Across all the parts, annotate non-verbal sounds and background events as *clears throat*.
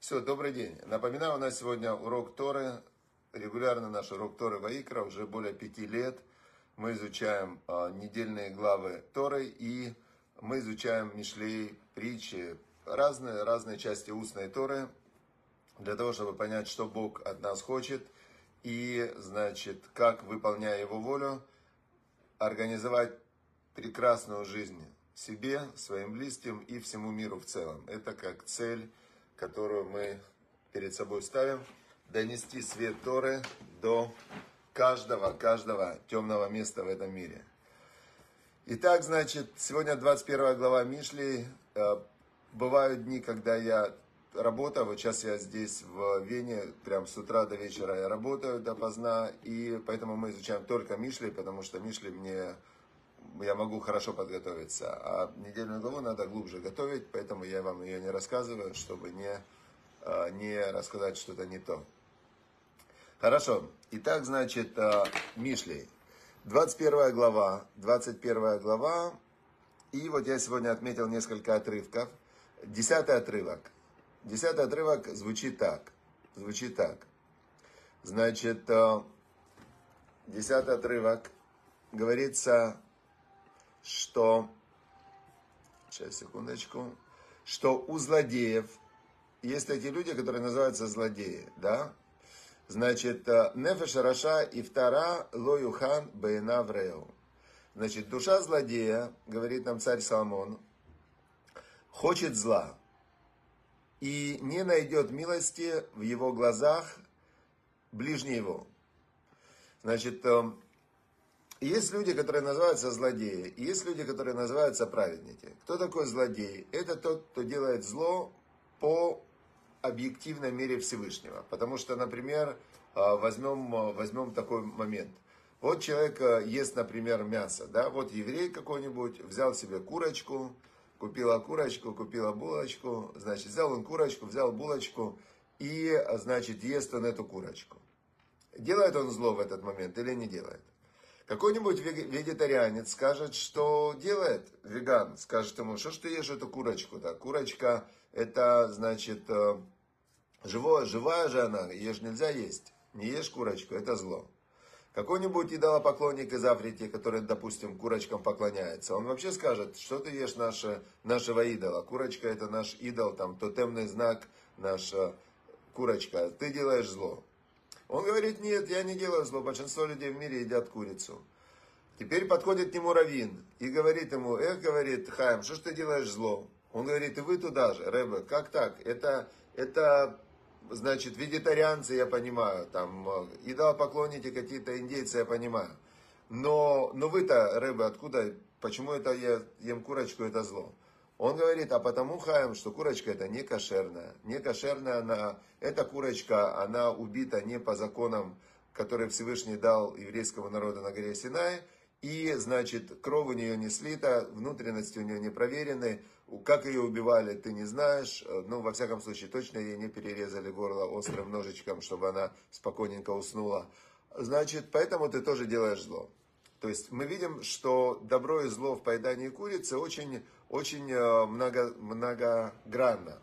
Все, добрый день. Напоминаю, у нас сегодня урок Торы. Регулярно наш урок Торы Ваикра уже более пяти лет. Мы изучаем э, недельные главы Торы и мы изучаем Мишлей, притчи, разные, разные части устной Торы для того, чтобы понять, что Бог от нас хочет и, значит, как, выполняя Его волю, организовать прекрасную жизнь себе, своим близким и всему миру в целом. Это как цель которую мы перед собой ставим, донести свет Торы до каждого, каждого темного места в этом мире. Итак, значит, сегодня 21 глава Мишли. Э, бывают дни, когда я работаю, вот сейчас я здесь в Вене, прям с утра до вечера я работаю допоздна, и поэтому мы изучаем только Мишли, потому что Мишли мне я могу хорошо подготовиться. А недельную главу надо глубже готовить, поэтому я вам ее не рассказываю, чтобы не, а, не рассказать что-то не то. Хорошо. Итак, значит, а, Мишлей. 21 глава. 21 глава. И вот я сегодня отметил несколько отрывков. Десятый отрывок. Десятый отрывок звучит так. Звучит так. Значит, а, десятый отрывок говорится что, сейчас, секундочку, что у злодеев есть такие люди, которые называются злодеи, да? Значит, э, нефеш раша и втора лоюхан бейна вреу. Значит, душа злодея, говорит нам царь Соломон, хочет зла и не найдет милости в его глазах ближний его. Значит, есть люди, которые называются злодеи, и есть люди, которые называются праведники. Кто такой злодей? Это тот, кто делает зло по объективной мере Всевышнего. Потому что, например, а, возьмем, а, возьмем такой момент. Вот человек а, ест, например, мясо. Да? Вот еврей какой-нибудь взял себе курочку, купила курочку, купила булочку. Значит, взял он курочку, взял булочку и, значит, ест он эту курочку. Делает он зло в этот момент или не делает? Какой-нибудь вегетарианец скажет, что делает веган, скажет ему, что ж ты ешь эту курочку, да, курочка это, значит, э, живое, живая же она, ешь нельзя есть, не ешь курочку, это зло. Какой-нибудь идолопоклонник из Африки, который, допустим, курочкам поклоняется, он вообще скажет, что ты ешь наше, нашего идола. Курочка это наш идол, там, тотемный знак, наша курочка. Ты делаешь зло. Он говорит, нет, я не делаю зло, большинство людей в мире едят курицу. Теперь подходит к нему Равин и говорит ему, эх, говорит, Хайм, что ж ты делаешь зло? Он говорит, и вы туда же, Рэбе, как так? Это, это, значит, вегетарианцы, я понимаю, там, идолопоклонники какие-то индейцы, я понимаю. Но, но вы-то, Рэбе, откуда, почему это я ем курочку, это зло? Он говорит, а потому, Хаем, что курочка это не кошерная. Не кошерная она, эта курочка, она убита не по законам, которые Всевышний дал еврейскому народу на горе Синай. И, значит, кровь у нее не слита, внутренности у нее не проверены. Как ее убивали, ты не знаешь. Ну, во всяком случае, точно ей не перерезали горло острым ножичком, чтобы она спокойненько уснула. Значит, поэтому ты тоже делаешь зло. То есть мы видим, что добро и зло в поедании курицы очень, очень э, много, многогранно.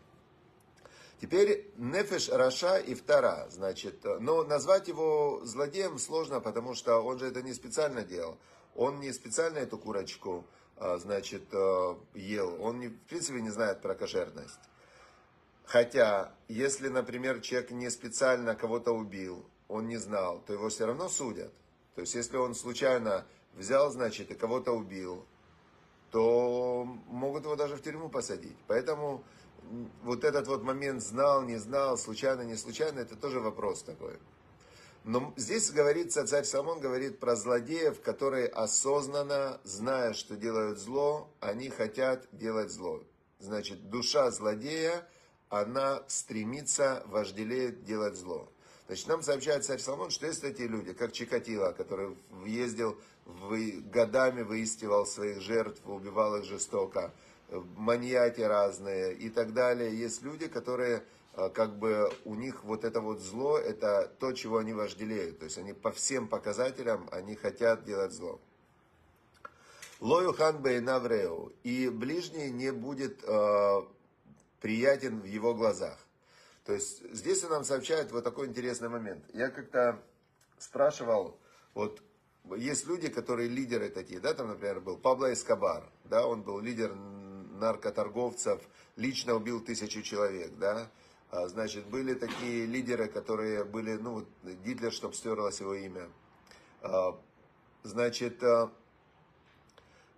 Теперь нефеш раша и втора, значит, э, но назвать его злодеем сложно, потому что он же это не специально делал. Он не специально эту курочку, э, значит, ел. Он, не, в принципе, не знает про кошерность. Хотя, если, например, человек не специально кого-то убил, он не знал, то его все равно судят. То есть, если он случайно взял, значит, и кого-то убил, то могут его даже в тюрьму посадить. Поэтому вот этот вот момент знал, не знал, случайно, не случайно, это тоже вопрос такой. Но здесь говорится, царь Самон говорит про злодеев, которые осознанно, зная, что делают зло, они хотят делать зло. Значит, душа злодея, она стремится, вожделеет делать зло. Значит, нам сообщает царь Соломон, что есть такие люди, как Чикатило, который ездил, вы, годами выискивал своих жертв, убивал их жестоко, маньяки разные и так далее. Есть люди, которые, а, как бы, у них вот это вот зло, это то, чего они вожделеют. То есть они по всем показателям, они хотят делать зло. Лою хан навреу. И ближний не будет э, приятен в его глазах. То есть здесь он нам сообщает вот такой интересный момент. Я как-то спрашивал, вот есть люди, которые лидеры такие, да, там, например, был Пабло Эскобар, да, он был лидер наркоторговцев, лично убил тысячу человек, да, а, значит, были такие лидеры, которые были, ну, Гитлер, чтобы стерлось его имя, а, значит, а,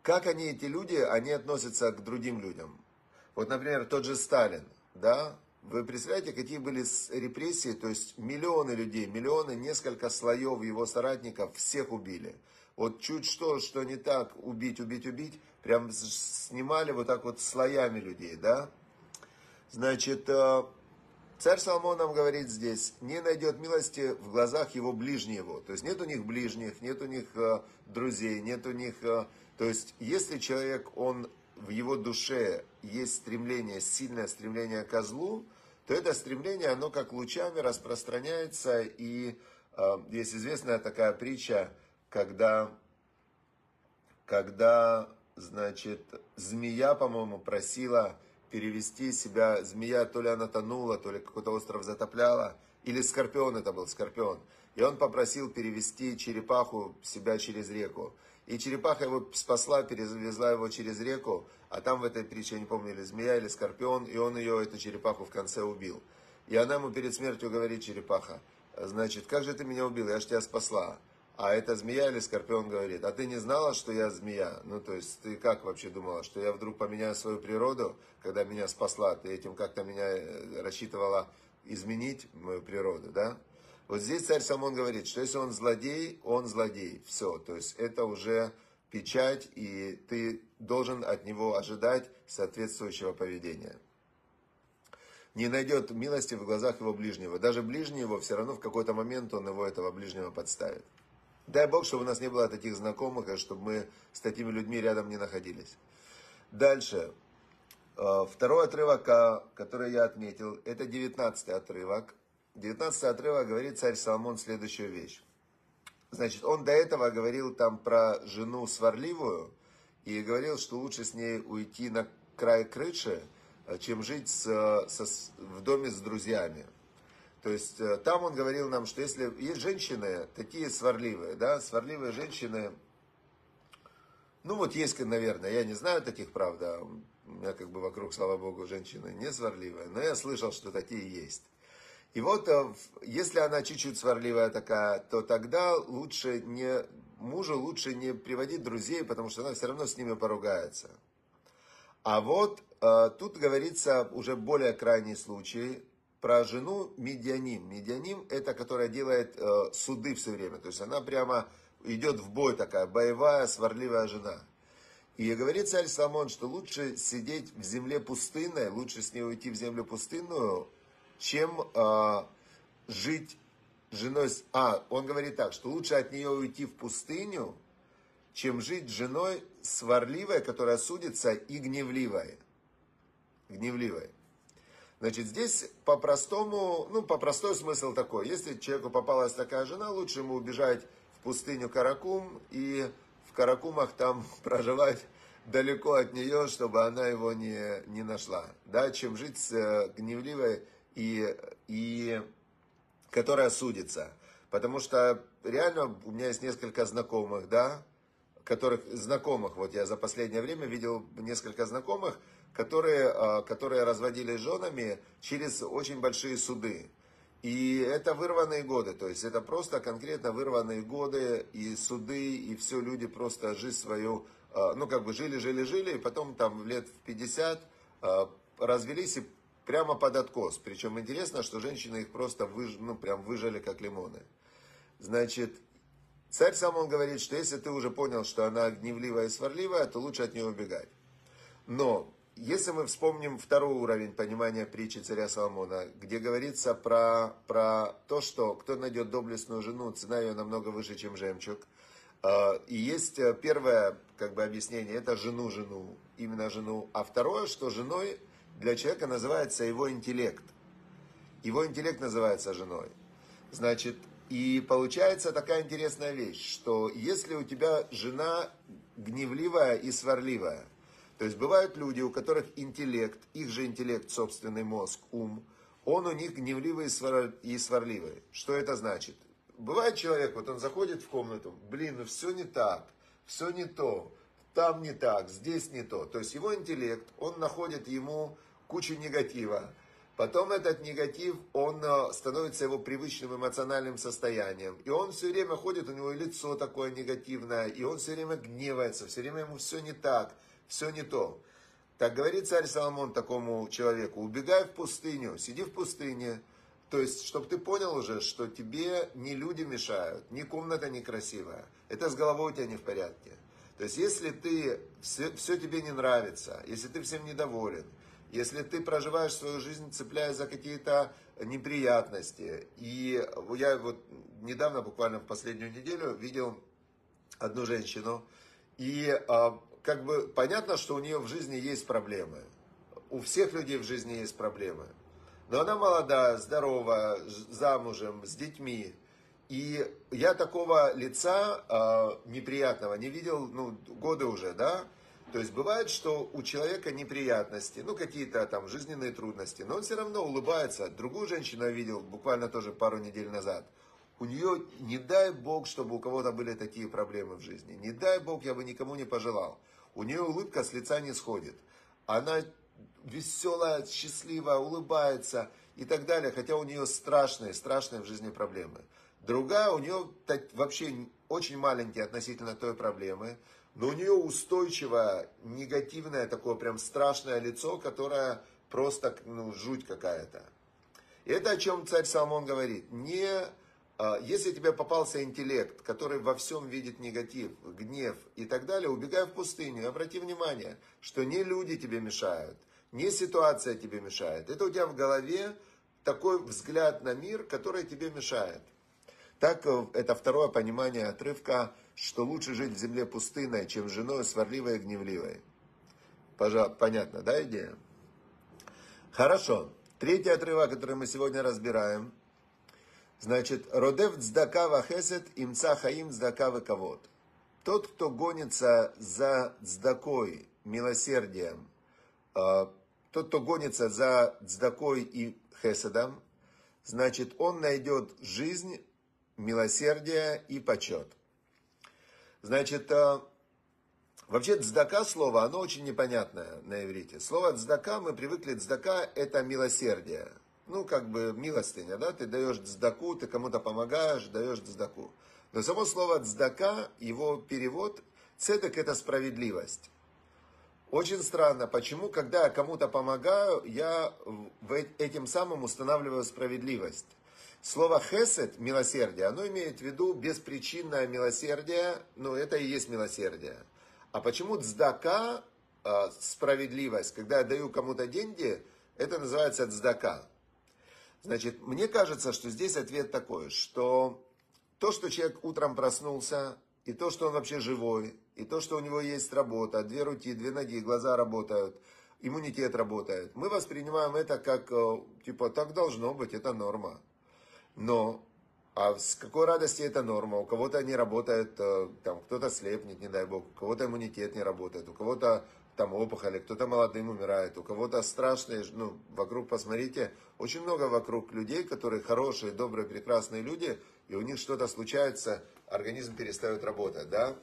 как они, эти люди, они относятся к другим людям. Вот, например, тот же Сталин, да, вы представляете, какие были репрессии, то есть миллионы людей, миллионы, несколько слоев его соратников, всех убили. Вот чуть что, что не так, убить, убить, убить, прям снимали вот так вот слоями людей, да. Значит, э, царь Соломон нам говорит здесь, не найдет милости в глазах его ближнего. То есть нет у них ближних, нет у них э, друзей, нет у них... Э, то есть если человек, он в его душе есть стремление, сильное стремление к злу, то это стремление, оно как лучами распространяется. И э, есть известная такая притча, когда, когда, значит, змея, по-моему, просила перевести себя, змея, то ли она тонула, то ли какой-то остров затопляла, или скорпион это был, скорпион. И он попросил перевести черепаху себя через реку. И черепаха его спасла, перевезла его через реку, а там в этой притче, я не помню, или змея, или скорпион, и он ее, эту черепаху, в конце убил. И она ему перед смертью говорит, черепаха, значит, как же ты меня убил, я же тебя спасла. А эта змея или скорпион говорит, а ты не знала, что я змея? Ну, то есть, ты как вообще думала, что я вдруг поменяю свою природу, когда меня спасла? Ты этим как-то меня э, рассчитывала изменить, мою природу, да? Вот здесь царь Самон говорит, что если он злодей, он злодей. Все. То есть это уже печать, и ты должен от него ожидать соответствующего поведения. Не найдет милости в глазах его ближнего. Даже ближний его все равно в какой-то момент он его этого ближнего подставит. Дай Бог, чтобы у нас не было таких знакомых, и чтобы мы с такими людьми рядом не находились. Дальше. Э, второй отрывок, который я отметил, это 19 отрывок. 19 отрывок говорит царь Соломон следующую вещь. Значит, он до этого говорил там про жену сварливую и говорил, что лучше с ней уйти на край крыши, э, чем жить с, со, в доме с друзьями. То есть э, там он говорил нам, что если есть женщины такие сварливые, да, сварливые женщины, ну вот есть, наверное, я не знаю таких, правда, у меня как бы вокруг, слава богу, женщины не сварливые, но я слышал, что такие есть. И вот, э, если она чуть-чуть сварливая такая, то тогда лучше не, мужу лучше не приводить друзей, потому что она все равно с ними поругается. А вот э, тут говорится уже более крайний случай про жену Медианим. Медианим это, которая делает э, суды все время. То есть она прямо идет в бой такая, боевая, сварливая жена. И говорит царь Соломон, что лучше сидеть в земле пустынной, лучше с ней уйти в землю пустынную, чем э, жить женой... А, он говорит так, что лучше от нее уйти в пустыню, чем жить женой сварливой, которая судится, и гневливой. Гневливой. Значит, здесь по-простому, ну, по-простой смысл такой. Если человеку попалась такая жена, лучше ему убежать в пустыню Каракум и в Каракумах там *laughs* проживать далеко от нее, чтобы она его не, не нашла. Да, чем жить с э, гневливой и, и которая судится. Потому что реально у меня есть несколько знакомых, да, которых, знакомых, вот я за последнее время видел несколько знакомых, которые, а, которые разводились женами через очень большие суды. И это вырванные годы, то есть это просто конкретно вырванные годы и суды, и все люди просто жизнь свою, а, ну как бы жили, жили, жили, и потом там лет в 50 а, развелись и прямо под откос. Причем интересно, что женщины их просто выж, ну, прям выжали как лимоны. Значит, царь сам он говорит, что если ты уже понял, что она гневливая и сварливая, то лучше от нее убегать. Но если мы вспомним второй уровень понимания притчи царя Соломона, где говорится про, про то, что кто найдет доблестную жену, цена ее намного выше, чем жемчуг. А, и есть э, первое как бы, объяснение, это жену-жену, именно жену. А второе, что женой для человека называется его интеллект. Его интеллект называется женой. Значит, И получается такая интересная вещь, что если у тебя жена гневливая и сварливая, то есть бывают люди, у которых интеллект, их же интеллект, собственный мозг, ум, он у них гневливый и сварливый. Что это значит? Бывает человек, вот он заходит в комнату, блин, ну все не так, все не то, там не так, здесь не то. То есть его интеллект, он находит ему кучу негатива. Потом этот негатив, он э, становится его привычным эмоциональным состоянием. И он все время ходит, у него лицо такое негативное, и он все время гневается, все время ему все не так, все не то. Так говорит царь Соломон такому человеку, убегай в пустыню, сиди в пустыне, то есть, чтобы ты понял уже, что тебе не люди мешают, ни комната некрасивая, это с головой у тебя не в порядке. То есть, если ты, все, все тебе не нравится, если ты всем недоволен, если ты проживаешь свою жизнь, цепляясь за какие-то неприятности, и я вот недавно, буквально в последнюю неделю, видел одну женщину, и а, как бы понятно, что у нее в жизни есть проблемы. У всех людей в жизни есть проблемы. Но она молодая, здоровая, замужем, с детьми. И я такого лица э, неприятного не видел, ну, годы уже, да. То есть бывает, что у человека неприятности, ну, какие-то там жизненные трудности, но он все равно улыбается. Другую женщину я видел буквально тоже пару недель назад. У нее, не дай бог, чтобы у кого-то были такие проблемы в жизни. Не дай бог, я бы никому не пожелал. У нее улыбка с лица не сходит. Она веселая, счастливая, улыбается и так далее, хотя у нее страшные, страшные в жизни проблемы. Другая, у нее вообще очень маленькие относительно той проблемы, но у нее устойчивое, негативное, такое прям страшное лицо, которое просто ну, жуть какая-то. И это о чем царь Соломон говорит. Не, а, если тебе попался интеллект, который во всем видит негатив, гнев и так далее, убегай в пустыню. Обрати внимание, что не люди тебе мешают – не ситуация тебе мешает. Это у тебя в голове такой взгляд на мир, который тебе мешает. Так, э, это второе понимание отрывка, что лучше жить в земле пустынной, чем женой сварливой и гневливой. Понятно, да, идея? Хорошо. Третий отрывок, который мы сегодня разбираем. Значит, Родев цдака вахесет имца хаим цдака вековод. Тот, кто гонится за цдакой, милосердием, э, тот, кто гонится за цдакой и хеседом, значит, он найдет жизнь, милосердие и почет. Значит, э, вообще цдака слово, оно очень непонятное на иврите. Слово цдака, мы привыкли, цдака это милосердие. Ну, как бы милостыня, да, ты даешь цдаку, ты кому-то помогаешь, даешь цдаку. Но само слово цдака, его перевод, цедек это справедливость. Очень странно, почему, когда я кому-то помогаю, я этим самым устанавливаю справедливость. Слово хесед, милосердие, оно имеет в виду беспричинное милосердие, ну это и есть милосердие. А почему цдака, а, справедливость, когда я даю кому-то деньги, это называется цдака. Значит, мне кажется, что здесь ответ такой, что то, что человек утром проснулся, и то, что он вообще живой, и то, что у него есть работа, две руки, две ноги, глаза работают, иммунитет работает, мы воспринимаем это как, э, типа, так должно быть, это норма. Но, а с какой радости это норма? У кого-то не работает, э, там, кто-то слепнет, не дай бог, у кого-то иммунитет не работает, у кого-то там опухоли, кто-то молодым умирает, у кого-то страшные, ну, вокруг, посмотрите, очень много вокруг людей, которые хорошие, добрые, прекрасные люди, и у них что-то случается, организм перестает работать, да.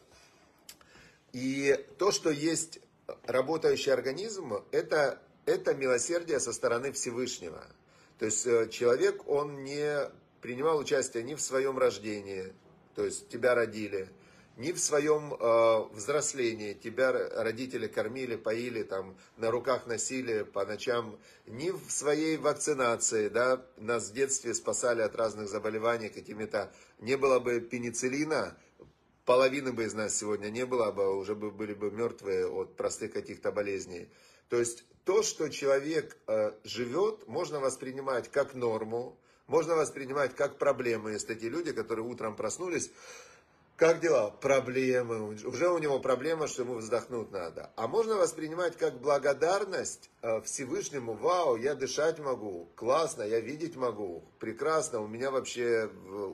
И то, что есть работающий организм, это, это милосердие со стороны Всевышнего. То есть э, человек, он не принимал участие ни в своем рождении, то есть тебя родили, ни в своем э, взрослении, тебя родители кормили, поили, там, на руках носили по ночам, ни в своей вакцинации, да, нас в детстве спасали от разных заболеваний какими-то, не было бы пенициллина, половины бы из нас сегодня не было бы, уже бы были бы мертвые от простых каких-то болезней. То есть то, что человек э, живет, можно воспринимать как норму, можно воспринимать как проблемы. Есть такие люди, которые утром проснулись, Как дела? Проблемы. Уже у него проблема, что ему вздохнуть надо. А можно воспринимать как благодарность э, Всевышнему. Вау, я дышать могу. Классно, я видеть могу. Прекрасно, у меня вообще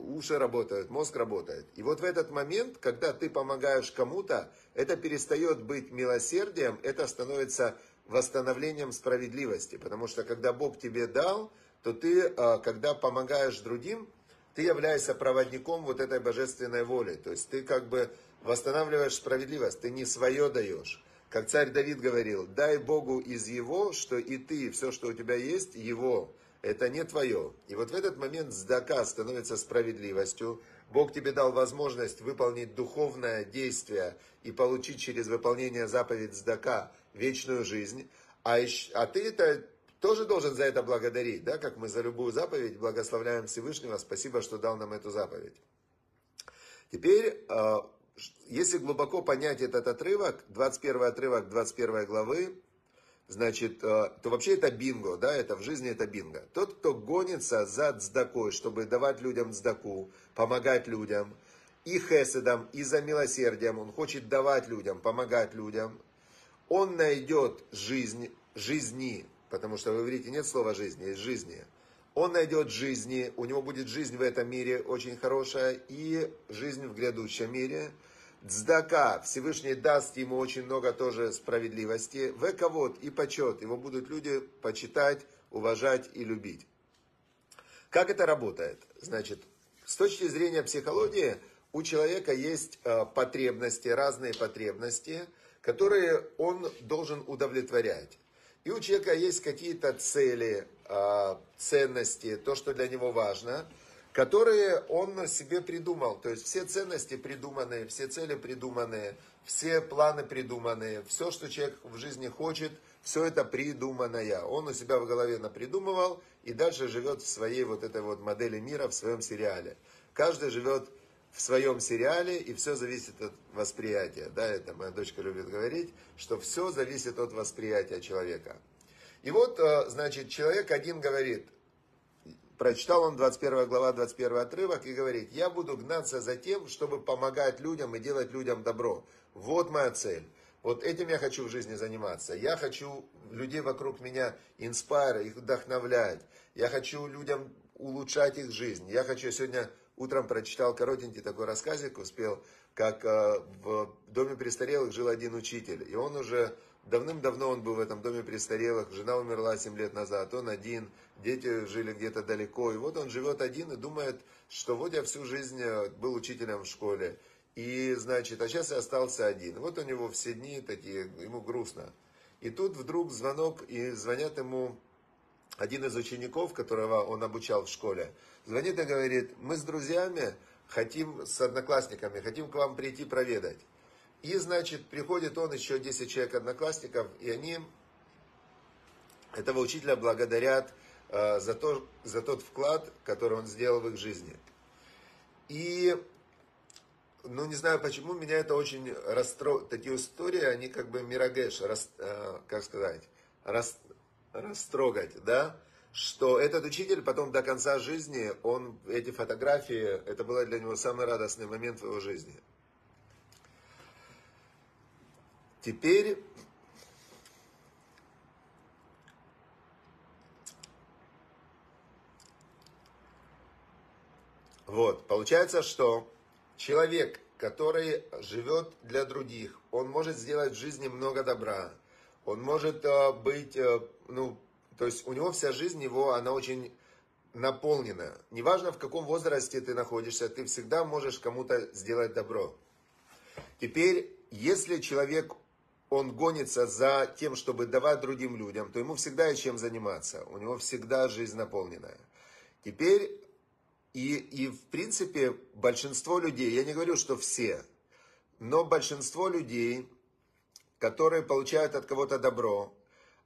уши работают, мозг работает. И вот в этот момент, когда ты помогаешь кому-то, это перестает быть милосердием, это становится восстановлением справедливости. Потому что когда Бог тебе дал, то ты, э, когда помогаешь другим, ты являешься проводником вот этой божественной воли. То есть ты как бы восстанавливаешь справедливость, ты не свое даешь. Как царь Давид говорил, дай Богу из его, что и ты, все, что у тебя есть, его. Это не твое. И вот в этот момент сдака становится справедливостью. Бог тебе дал возможность выполнить духовное действие и получить через выполнение заповедь сдака вечную жизнь. А, а ты это тоже должен за это благодарить, да, как мы за любую заповедь благословляем Всевышнего, спасибо, что дал нам эту заповедь. Теперь, э, если глубоко понять этот отрывок, 21 отрывок 21 главы, значит, э, то вообще это бинго, да, это в жизни это бинго. Тот, кто гонится за цдакой, чтобы давать людям цдаку, помогать людям, и хеседом, и за милосердием, он хочет давать людям, помогать людям, он найдет жизнь, жизни потому что в иврите нет слова жизни, есть жизни. Он найдет жизни, у него будет жизнь в этом мире очень хорошая и жизнь в грядущем мире. Цдака, Всевышний даст ему очень много тоже справедливости. Вековод и почет, его будут люди почитать, уважать и любить. Как это работает? Значит, с точки зрения психологии, у человека есть э, потребности, разные потребности, которые он должен удовлетворять. И у человека есть какие-то цели, а, ценности, то, что для него важно, которые он себе придумал. То есть все ценности придуманы, все цели придуманы, все планы придуманы, все, что человек в жизни хочет, все это придуманное. Он у себя в голове напридумывал и дальше живет в своей вот этой вот модели мира, в своем сериале. Каждый живет в своем сериале, и все зависит от восприятия. Да, это моя дочка любит говорить, что все зависит от восприятия человека. И вот, э, значит, человек один говорит, прочитал он 21 глава, 21 отрывок и говорит, я буду гнаться за тем, чтобы помогать людям и делать людям добро. Вот моя цель. Вот этим я хочу в жизни заниматься. Я хочу людей вокруг меня инспайра, их вдохновлять. Я хочу людям улучшать их жизнь. Я хочу сегодня утром прочитал коротенький такой рассказик, успел, как э, в доме престарелых жил один учитель. И он уже давным-давно он был в этом доме престарелых, жена умерла 7 лет назад, он один, дети жили где-то далеко. И вот он живет один и думает, что вот я всю жизнь э, был учителем в школе. И, значит, а сейчас я остался один. Вот у него все дни такие, ему грустно. И тут вдруг звонок, и звонят ему один из учеников, которого он обучал в школе, звонит и говорит, мы с друзьями хотим, с одноклассниками, хотим к вам прийти проведать. И, значит, приходит он, еще 10 человек одноклассников, и они этого учителя благодарят э, за, то, за тот вклад, который он сделал в их жизни. И, ну, не знаю почему, меня это очень расстроило. Такие истории, они как бы мирагеш, рас, э, как сказать, рас, растрогать, да, что этот учитель потом до конца жизни, он, эти фотографии, это было для него самый радостный момент в его жизни. Теперь Вот, получается, что человек, который живет для других, он может сделать в жизни много добра, он может э, быть, э, ну, то есть у него вся жизнь его, она очень наполнена. Неважно, в каком возрасте ты находишься, ты всегда можешь кому-то сделать добро. Теперь, если человек, он гонится за тем, чтобы давать другим людям, то ему всегда есть чем заниматься. У него всегда жизнь наполненная. Теперь, и, и в принципе, большинство людей, я не говорю, что все, но большинство людей, которые получают от кого-то добро,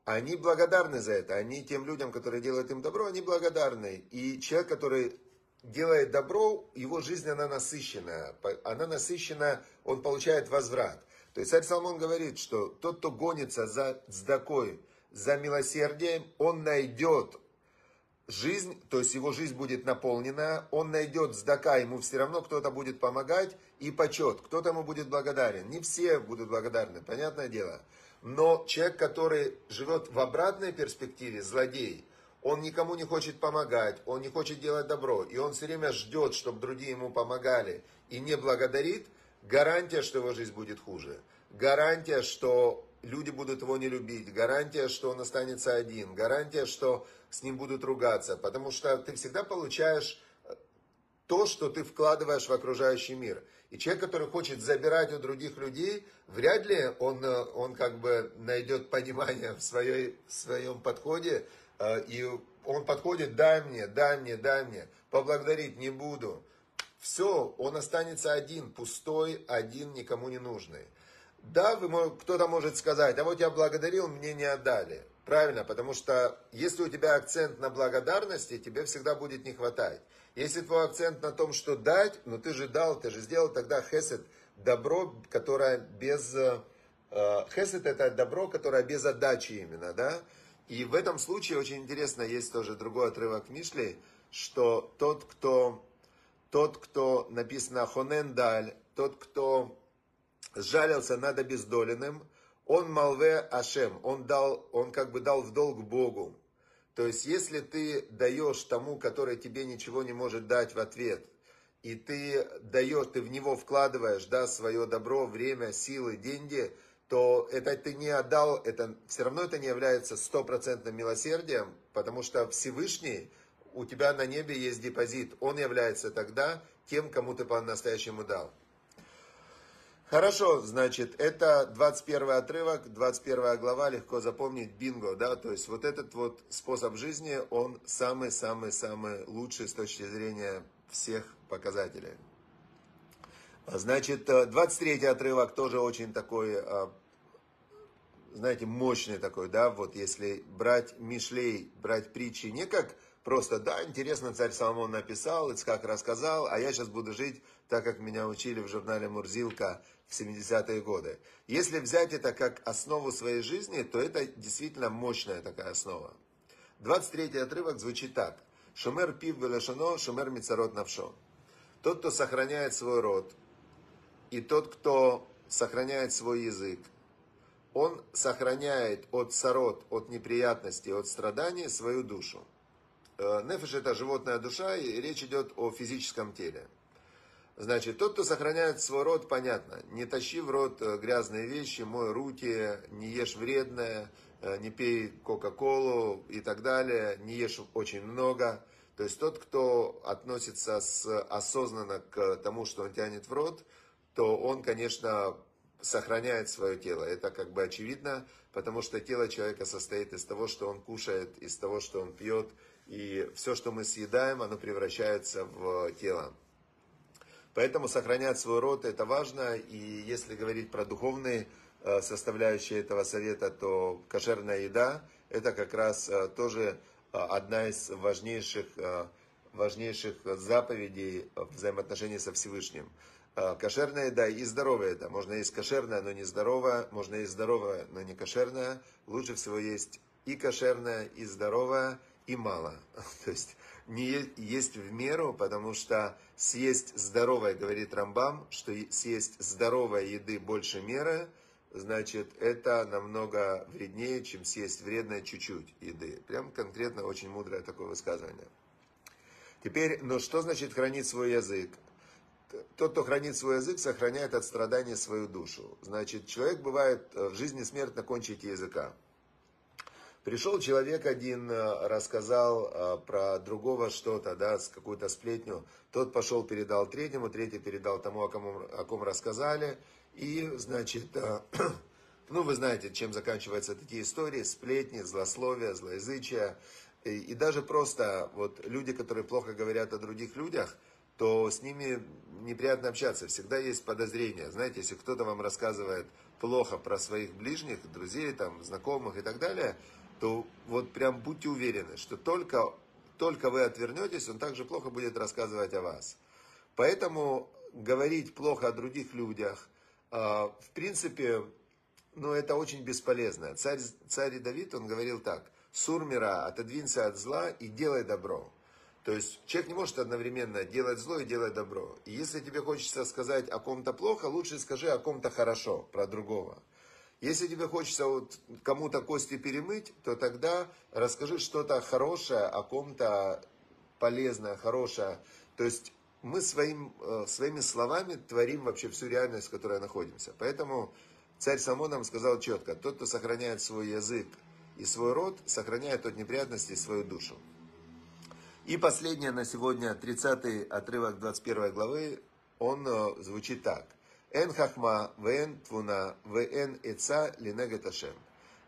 они благодарны за это. Они тем людям, которые делают им добро, они благодарны. И человек, который делает добро, его жизнь, она насыщенная. Она насыщена, он получает возврат. То есть царь Соломон говорит, что тот, кто гонится за сдакой, за милосердием, он найдет жизнь, то есть его жизнь будет наполнена, он найдет сдака, ему все равно кто-то будет помогать, и почет, кто-то ему будет благодарен. Не все будут благодарны, понятное дело. Но человек, который живет в обратной перспективе, злодей, он никому не хочет помогать, он не хочет делать добро, и он все время ждет, чтобы другие ему помогали, и не благодарит, гарантия, что его жизнь будет хуже. Гарантия, что люди будут его не любить, гарантия, что он останется один, гарантия, что с ним будут ругаться, потому что ты всегда получаешь то, что ты вкладываешь в окружающий мир. И человек, который хочет забирать у других людей, вряд ли он, э, он как бы найдет понимание в, своей, в своем подходе, э, и он подходит, дай мне, дай мне, дай мне, поблагодарить не буду. Все, он останется один, пустой, один, никому не нужный. Да, вы, кто-то может сказать, а вот я благодарил, мне не отдали. Правильно, потому что если у тебя акцент на благодарности, тебе всегда будет не хватать. Если твой акцент на том, что дать, ну ты же дал, ты же сделал, тогда хесед, добро, которое без... Э, хесед это добро, которое без отдачи именно, да? И в этом случае очень интересно, есть тоже другой отрывок Мишли, что тот, кто, тот, кто написано хонен даль, тот, кто сжалился над обездоленным, он малве Ашем, он дал, он как бы дал в долг Богу. То есть, если ты даешь тому, который тебе ничего не может дать в ответ, и ты даешь, ты в него вкладываешь, да, свое добро, время, силы, деньги, то это ты не отдал, это все равно это не является стопроцентным милосердием, потому что Всевышний, у тебя на небе есть депозит, он является тогда тем, кому ты по-настоящему дал. Хорошо, значит, это 21 отрывок, 21 глава, легко запомнить, бинго, да, то есть вот этот вот способ жизни, он самый-самый-самый лучший с точки зрения всех показателей. Значит, 23 отрывок тоже очень такой, а, знаете, мощный такой, да, вот если брать Мишлей, брать притчи не как просто, да, интересно, царь Соломон написал, Ицкак рассказал, а я сейчас буду жить так, как меня учили в журнале «Мурзилка», в 70-е годы. Если взять это как основу своей жизни, то это действительно мощная такая основа. 23 отрывок звучит так. Шумер пив велешано, шумер мицарот навшо. Тот, кто сохраняет свой род, и тот, кто сохраняет свой язык, он сохраняет от сорот, от неприятностей, от страданий свою душу. Э, нефиш это животная душа, и речь идет о физическом теле. Значит, тот, кто сохраняет свой род, понятно. Не тащи в рот э, грязные вещи, мой руки, не ешь вредное, э, не пей кока-колу и так далее, не ешь очень много. То есть тот, кто относится с, осознанно к тому, что он тянет в рот, то он, конечно, сохраняет свое тело. Это как бы очевидно, потому что тело человека состоит из того, что он кушает, из того, что он пьет. И все, что мы съедаем, оно превращается в тело. Поэтому сохранять свой род это важно. И если говорить про духовные э, составляющие этого совета, то кошерная еда это как раз э, тоже э, одна из важнейших, важнейших заповедей взаимоотношений со Всевышним. Кошерная еда и здоровая еда. Можно есть кошерная, но не здоровая. Можно есть здоровая, но не кошерная. Лучше всего есть и кошерная, и здоровая, и мало. *laughs* То есть не есть в меру, потому что съесть здоровое, говорит Рамбам, что съесть здоровой еды больше меры, значит, это намного вреднее, чем съесть вредное чуть-чуть еды. Прям конкретно очень мудрое такое высказывание. Теперь, ну что значит хранить свой язык? Тот, кто хранит свой язык, сохраняет от страдания свою душу. Значит, человек бывает э, в жизни смерть на кончике языка. Пришел человек один, э, рассказал э, про другого что-то, да, с какую-то сплетню. Тот пошел, передал третьему, третий передал тому, о ком, о ком рассказали. И, значит, э, *clears throat* ну, вы знаете, чем заканчиваются такие истории, сплетни, злословия, злоязычия. И, и даже просто вот люди, которые плохо говорят о других людях, то с ними неприятно общаться. Всегда есть подозрения. Знаете, если кто-то вам рассказывает плохо про своих ближних, друзей, там, знакомых и так далее, то вот прям будьте уверены, что только, только вы отвернетесь, он также плохо будет рассказывать о вас. Поэтому говорить плохо о других людях, а, в принципе, ну, это очень бесполезно. Царь, царь Давид, он говорил так, Сурмира, отодвинься от зла и делай добро. То есть человек не может одновременно делать зло и делать добро. И если тебе хочется сказать о ком-то плохо, лучше скажи о ком-то хорошо, про другого. Если тебе хочется вот кому-то кости перемыть, то тогда расскажи что-то хорошее о ком-то полезное, хорошее. То есть мы своим, э, своими словами творим вообще всю реальность, в которой находимся. Поэтому царь Самон нам сказал четко, тот, кто сохраняет свой язык и свой род, сохраняет от неприятностей свою душу. И последнее на сегодня, 30 отрывок 21 главы, он э, звучит так. Эн хахма, вен твуна, вен эца линегеташем.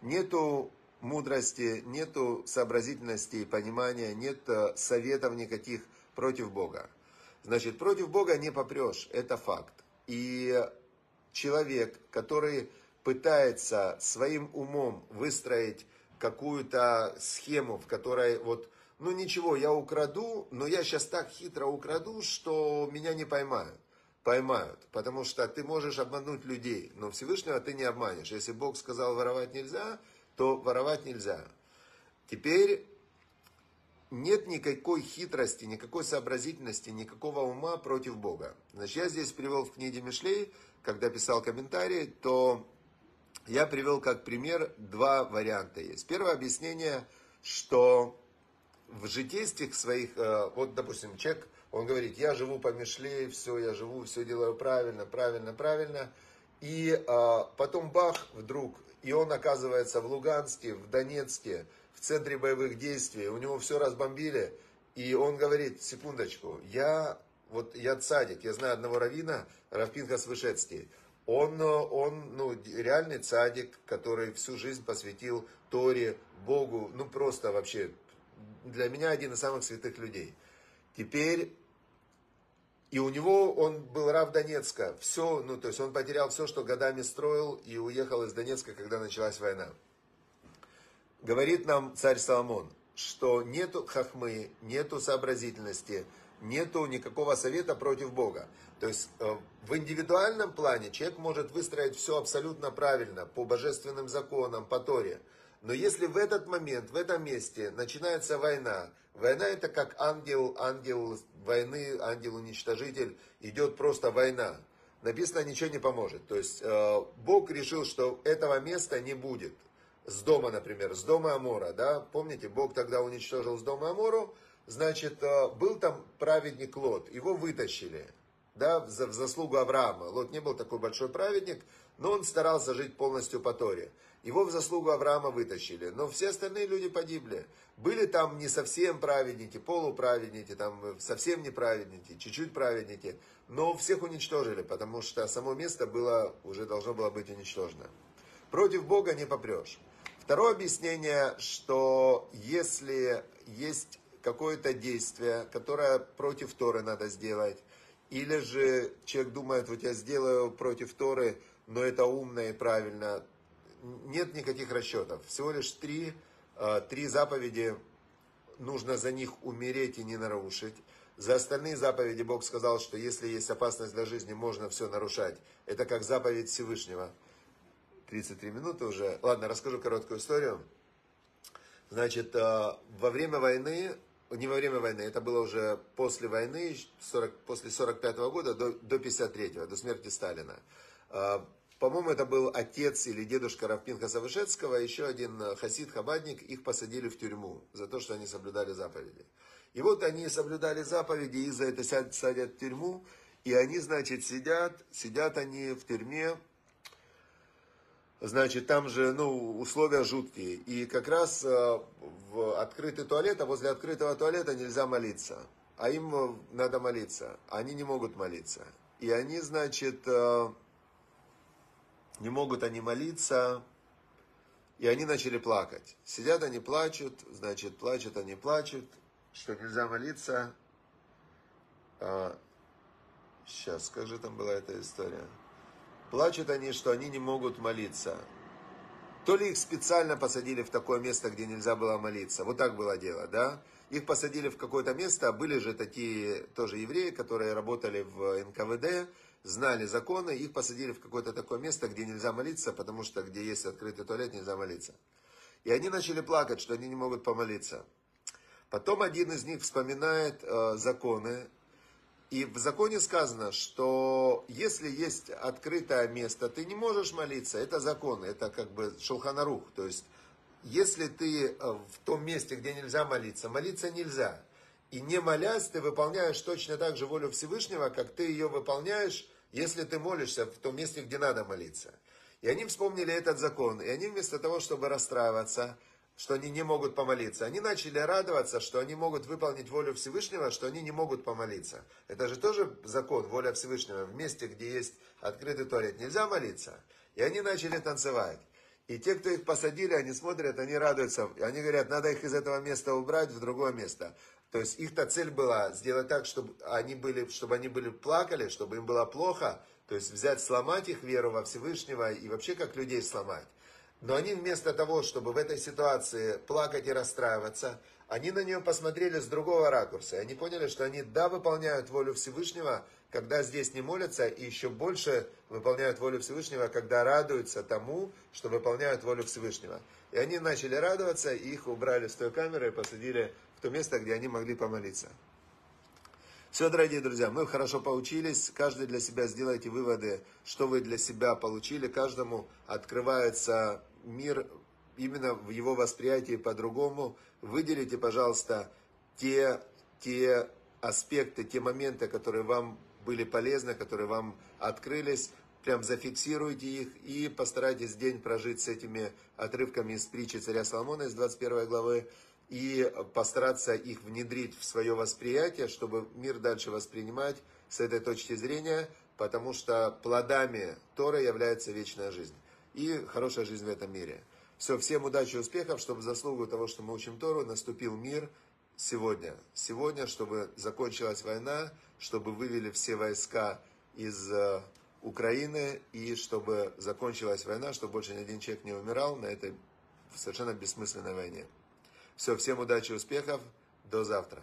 Нету мудрости, нету сообразительности и понимания, нет э, советов никаких против Бога. Значит, против Бога не попрешь, это факт. И человек, который пытается своим умом выстроить какую-то схему, в которой вот, ну ничего, я украду, но я сейчас так хитро украду, что меня не поймают. Поймают, потому что ты можешь обмануть людей, но Всевышнего ты не обманешь. Если Бог сказал воровать нельзя, то воровать нельзя. Теперь нет никакой хитрости, никакой сообразительности, никакого ума против Бога. Значит, я здесь привел в книге Мишлей, когда писал комментарий, то я привел как пример два варианта есть. Первое объяснение, что в житейских своих, э, вот, допустим, человек, он говорит, я живу по Мишлей, все, я живу, все делаю правильно, правильно, правильно, и а, потом бах, вдруг, и он оказывается в Луганске, в Донецке, в центре боевых действий, у него все разбомбили, и он говорит, секундочку, я, вот я цадик, я знаю одного равина, Равпинхас Вышецкий, он, он ну, реальный цадик, который всю жизнь посвятил Торе, Богу, ну просто вообще, для меня один из самых святых людей. Теперь, и у него, он был рав Донецка, все, ну то есть он потерял все, что годами строил, и уехал из Донецка, когда началась война говорит нам царь Соломон, что нету хахмы, нету сообразительности, нету никакого совета против Бога. То есть э, в индивидуальном плане человек может выстроить все абсолютно правильно, по божественным законам, по Торе. Но если в этот момент, в этом месте начинается война, война это как ангел, ангел войны, ангел-уничтожитель, идет просто война. Написано, ничего не поможет. То есть э, Бог решил, что этого места не будет с дома, например, с дома Амора, да, помните, Бог тогда уничтожил с дома Амору, значит, э, был там праведник Лот, его вытащили, да, в заслугу Авраама. Лот не был такой большой праведник, но он старался жить полностью по Торе. Его в заслугу Авраама вытащили, но все остальные люди погибли. Были там не совсем праведники, полуправедники, там совсем неправедники, чуть-чуть праведники, но всех уничтожили, потому что само место было, уже должно было быть уничтожено. Против Бога не попрешь. Второе объяснение, что если есть какое-то действие, которое против Торы надо сделать, или же человек думает, вот я сделаю против Торы, но это умно и правильно, нет никаких расчетов. Всего лишь три, э, три заповеди, нужно за них умереть и не нарушить. За остальные заповеди Бог сказал, что если есть опасность для жизни, можно все нарушать. Это как заповедь Всевышнего. 33 минуты уже. Ладно, расскажу короткую историю. Значит, э, во время войны, не во время войны, это было уже после войны, 40, после 45 -го года до, до 53-го, до смерти Сталина. Э, по-моему, это был отец или дедушка Равпинхаса Вышецкого, еще один хасид-хабадник, их посадили в тюрьму за то, что они соблюдали заповеди. И вот они соблюдали заповеди, их за это садят в тюрьму, и они, значит, сидят, сидят они в тюрьме, Значит, там же, ну, условия жуткие. И как раз э, в открытый туалет, а возле открытого туалета нельзя молиться. А им э, надо молиться. Они не могут молиться. И они, значит, э, не могут они молиться. И они начали плакать. Сидят они плачут, значит, плачут они плачут, что нельзя молиться. Сейчас, как же там была эта история? Плачут они, что они не могут молиться. То ли их специально посадили в такое место, где нельзя было молиться. Вот так было дело, да? Их посадили в какое-то место, а были же такие тоже евреи, которые работали в НКВД, знали законы, их посадили в какое-то такое место, где нельзя молиться, потому что где есть открытый туалет, нельзя молиться. И они начали плакать, что они не могут помолиться. Потом один из них вспоминает э, законы, и в законе сказано, что если есть открытое место, ты не можешь молиться. Это закон, это как бы шелханарух. То есть, если ты э, в том месте, где нельзя молиться, молиться нельзя. И не молясь, ты выполняешь точно так же волю Всевышнего, как ты ее выполняешь, если ты молишься в том месте, где надо молиться. И они вспомнили этот закон. И они вместо того, чтобы расстраиваться, что они не могут помолиться. Они начали радоваться, что они могут выполнить волю Всевышнего, что они не могут помолиться. Это же тоже закон, воля Всевышнего. В месте, где есть открытый туалет, нельзя молиться. И они начали танцевать. И те, кто их посадили, они смотрят, они радуются. Они говорят, надо их из этого места убрать в другое место. То есть их-то цель была сделать так, чтобы они были, чтобы они были плакали, чтобы им было плохо. То есть взять, сломать их веру во Всевышнего и вообще как людей сломать. Но они вместо того, чтобы в этой ситуации плакать и расстраиваться, они на нее посмотрели с другого ракурса. И они поняли, что они, да, выполняют волю Всевышнего, когда здесь не молятся, и еще больше выполняют волю Всевышнего, когда радуются тому, что выполняют волю Всевышнего. И они начали радоваться, и их убрали с той камеры и посадили то место, где они могли помолиться. Все, дорогие друзья, мы хорошо поучились. Каждый для себя сделайте выводы, что вы для себя получили. Каждому открывается мир именно в его восприятии по-другому. Выделите, пожалуйста, те, те аспекты, те моменты, которые вам были полезны, которые вам открылись. Прям зафиксируйте их и постарайтесь день прожить с этими отрывками из притчи царя Соломона из 21 главы и постараться их внедрить в свое восприятие, чтобы мир дальше воспринимать с этой точки зрения, потому что плодами Тора является вечная жизнь и хорошая жизнь в этом мире. Все, всем удачи и успехов, чтобы заслугу того, что мы учим Тору, наступил мир сегодня. Сегодня, чтобы закончилась война, чтобы вывели все войска из э, Украины и чтобы закончилась война, чтобы больше ни один человек не умирал на этой совершенно бессмысленной войне. Все, всем удачи успехов. До завтра.